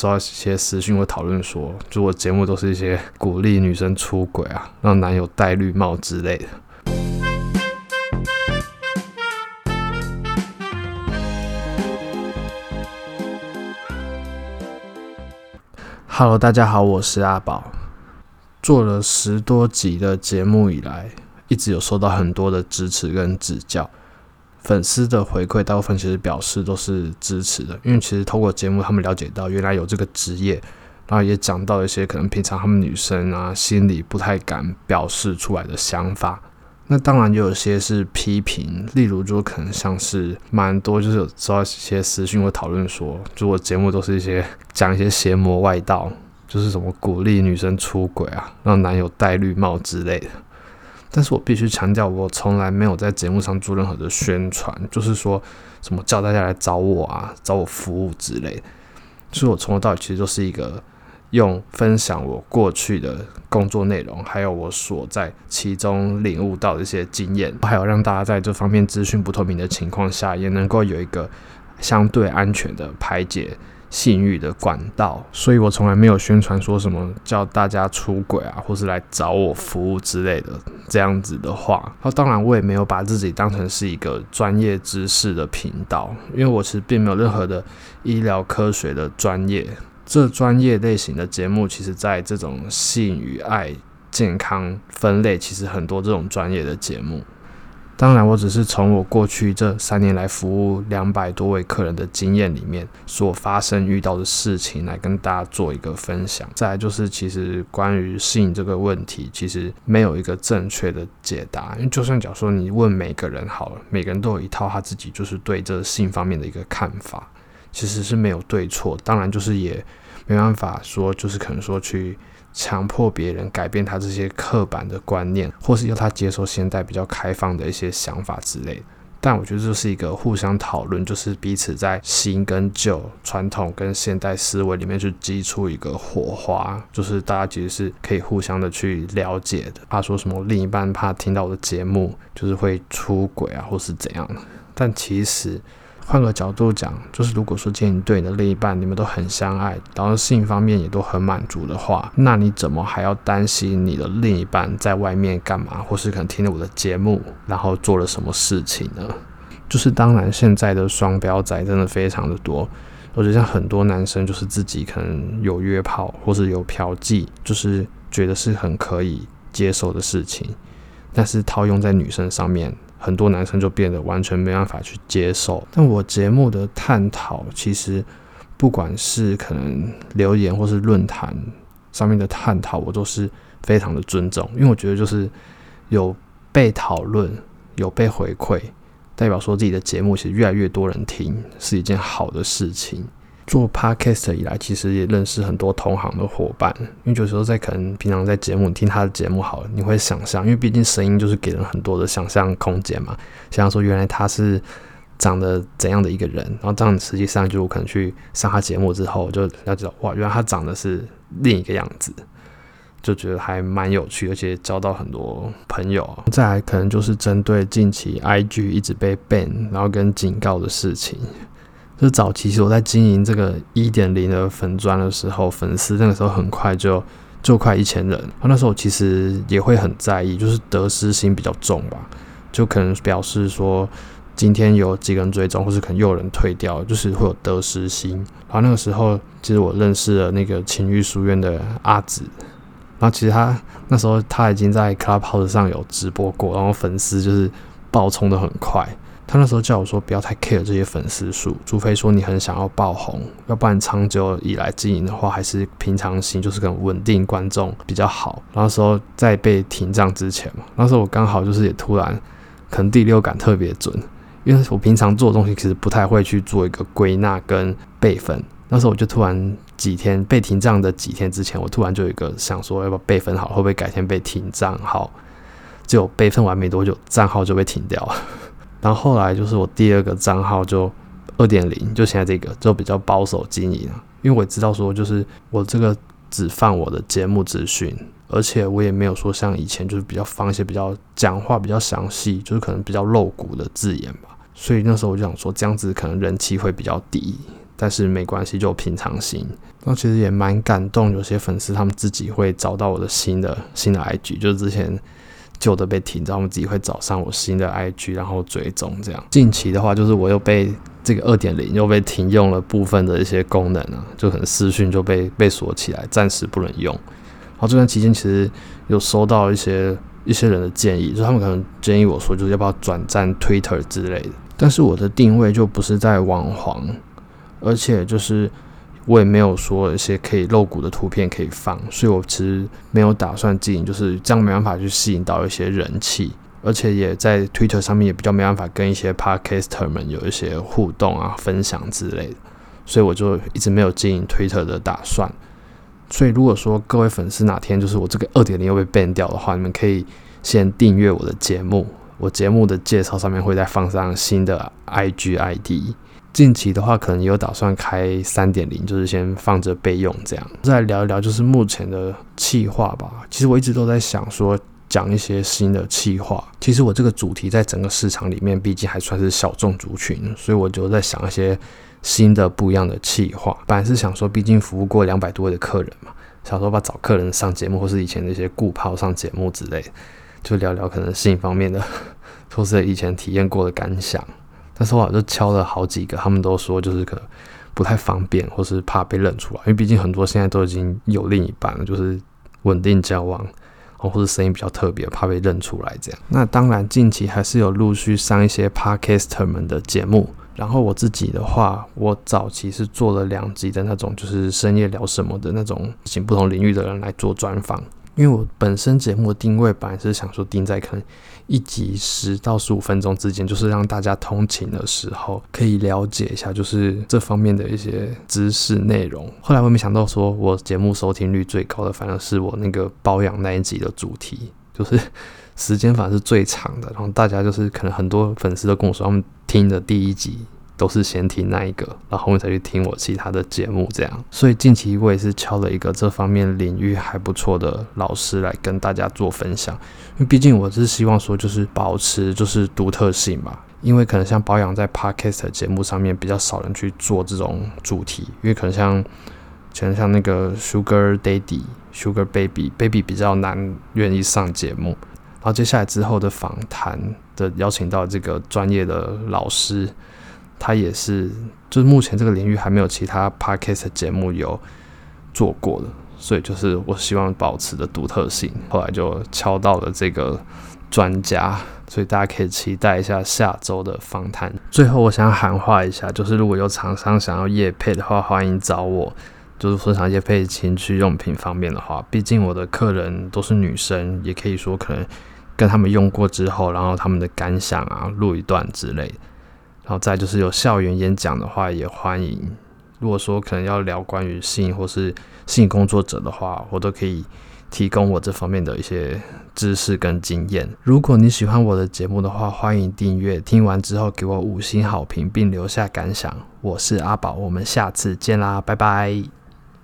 收到一些私讯或讨论说，就我节目都是一些鼓励女生出轨啊，让男友戴绿帽之类的。Hello，大家好，我是阿宝。做了十多集的节目以来，一直有收到很多的支持跟指教。粉丝的回馈大部分其实表示都是支持的，因为其实透过节目，他们了解到原来有这个职业，然后也讲到一些可能平常他们女生啊心里不太敢表示出来的想法。那当然也有些是批评，例如就可能像是蛮多就是有收到一些私讯或讨论说，就我节目都是一些讲一些邪魔外道，就是什么鼓励女生出轨啊，让男友戴绿帽之类的。但是我必须强调，我从来没有在节目上做任何的宣传，就是说什么叫大家来找我啊，找我服务之类的。就是我从头到尾其实就是一个用分享我过去的工作内容，还有我所在其中领悟到的一些经验，还有让大家在这方面资讯不透明的情况下，也能够有一个相对安全的排解。性欲的管道，所以我从来没有宣传说什么叫大家出轨啊，或是来找我服务之类的这样子的话。那当然，我也没有把自己当成是一个专业知识的频道，因为我其实并没有任何的医疗科学的专业。这专业类型的节目，其实在这种性与爱、健康分类，其实很多这种专业的节目。当然，我只是从我过去这三年来服务两百多位客人的经验里面所发生遇到的事情来跟大家做一个分享。再来就是，其实关于性这个问题，其实没有一个正确的解答。因为就算假如说你问每个人好了，每个人都有一套他自己就是对这性方面的一个看法，其实是没有对错。当然，就是也没办法说，就是可能说去。强迫别人改变他这些刻板的观念，或是要他接受现代比较开放的一些想法之类的。但我觉得这是一个互相讨论，就是彼此在新跟旧、传统跟现代思维里面去激出一个火花，就是大家其实是可以互相的去了解的。怕说什么另一半怕听到我的节目就是会出轨啊，或是怎样。但其实。换个角度讲，就是如果说今天你对你的另一半，你们都很相爱，然后性方面也都很满足的话，那你怎么还要担心你的另一半在外面干嘛，或是可能听了我的节目，然后做了什么事情呢？就是当然，现在的双标仔真的非常的多，我觉得像很多男生就是自己可能有约炮或是有嫖妓，就是觉得是很可以接受的事情，但是套用在女生上面。很多男生就变得完全没办法去接受，但我节目的探讨，其实不管是可能留言或是论坛上面的探讨，我都是非常的尊重，因为我觉得就是有被讨论、有被回馈，代表说自己的节目其实越来越多人听，是一件好的事情。做 podcast 以来，其实也认识很多同行的伙伴。因为有时候在可能平常在节目你听他的节目好了，你会想象，因为毕竟声音就是给人很多的想象空间嘛。想说原来他是长得怎样的一个人，然后这样实际上就可能去上他节目之后，就了解到哇，原来他长得是另一个样子，就觉得还蛮有趣，而且交到很多朋友。再来可能就是针对近期 IG 一直被 ban，然后跟警告的事情。就是早期，其实我在经营这个一点零的粉专的时候，粉丝那个时候很快就就快一千人。然后那时候我其实也会很在意，就是得失心比较重吧，就可能表示说今天有几个人追踪，或是可能又有人退掉，就是会有得失心。然后那个时候，其实我认识了那个情欲书院的阿紫，然后其实他那时候他已经在 Clubhouse 上有直播过，然后粉丝就是爆冲的很快。他那时候叫我说不要太 care 这些粉丝数，除非说你很想要爆红，要不然长久以来经营的话，还是平常心，就是跟稳定观众比较好。那时候在被停账之前嘛，那时候我刚好就是也突然可能第六感特别准，因为我平常做的东西其实不太会去做一个归纳跟备份。那时候我就突然几天被停账的几天之前，我突然就有一个想说要不要备份好，会不会改天被停账号？结果备份完没多久，账号就被停掉了。然后后来就是我第二个账号就二点零，就现在这个就比较保守经营了，因为我知道说就是我这个只放我的节目资讯，而且我也没有说像以前就是比较放一些比较讲话比较详细，就是可能比较露骨的字眼吧，所以那时候我就想说这样子可能人气会比较低，但是没关系，就平常心。那其实也蛮感动，有些粉丝他们自己会找到我的新的新的 IG，就是之前旧的被停，他们自己会找上我新的 IG，然后追踪这样。近期的话，就是我又被这个二点零又被停用了部分的一些功能啊，就可能私讯就被被锁起来，暂时不能用。然后这段期间其实有收到一些一些人的建议，就他们可能建议我说，就是要不要转战 Twitter 之类的。但是我的定位就不是在网黄，而且就是我也没有说一些可以露骨的图片可以放，所以我其实没有打算经营，就是这样没办法去吸引到一些人气，而且也在 Twitter 上面也比较没办法跟一些 Podcaster 们有一些互动啊、分享之类的，所以我就一直没有经营 Twitter 的打算。所以如果说各位粉丝哪天就是我这个二点零又被 ban 掉的话，你们可以先订阅我的节目。我节目的介绍上面会再放上新的 IG ID，近期的话可能有打算开三点零，就是先放着备用这样。再聊一聊就是目前的企划吧。其实我一直都在想说讲一些新的企划。其实我这个主题在整个市场里面毕竟还算是小众族群，所以我就在想一些新的不一样的企划。本来是想说，毕竟服务过两百多位的客人嘛，想说把找客人上节目，或是以前那些顾泡上节目之类。就聊聊可能性方面的，或是以前体验过的感想。但是我就敲了好几个，他们都说就是可能不太方便，或是怕被认出来，因为毕竟很多现在都已经有另一半了，就是稳定交往，哦或者声音比较特别，怕被认出来这样。那当然近期还是有陆续上一些 Podcaster 们的节目。然后我自己的话，我早期是做了两集的那种，就是深夜聊什么的那种，请不同领域的人来做专访。因为我本身节目的定位本来是想说定在可能一集十到十五分钟之间，就是让大家通勤的时候可以了解一下，就是这方面的一些知识内容。后来我没想到说，我节目收听率最高的反而是我那个保养那一集的主题，就是时间反而是最长的。然后大家就是可能很多粉丝都跟我说，他们听的第一集。都是先听那一个，然后后面才去听我其他的节目，这样。所以近期我也是敲了一个这方面领域还不错的老师来跟大家做分享，因为毕竟我是希望说就是保持就是独特性吧，因为可能像保养在 Podcast 节目上面比较少人去做这种主题，因为可能像可能像那个 Sugar Daddy、Sugar Baby、Baby 比较难愿意上节目，然后接下来之后的访谈的邀请到这个专业的老师。他也是，就是目前这个领域还没有其他 podcast 节目有做过的，所以就是我希望保持的独特性。后来就敲到了这个专家，所以大家可以期待一下下周的访谈。最后，我想喊话一下，就是如果有厂商想要夜配的话，欢迎找我。就是说想业配情趣用品方面的话，毕竟我的客人都是女生，也可以说可能跟他们用过之后，然后他们的感想啊，录一段之类的。然后再就是有校园演讲的话，也欢迎。如果说可能要聊关于性或是性工作者的话，我都可以提供我这方面的一些知识跟经验。如果你喜欢我的节目的话，欢迎订阅。听完之后给我五星好评，并留下感想。我是阿宝，我们下次见啦，拜拜。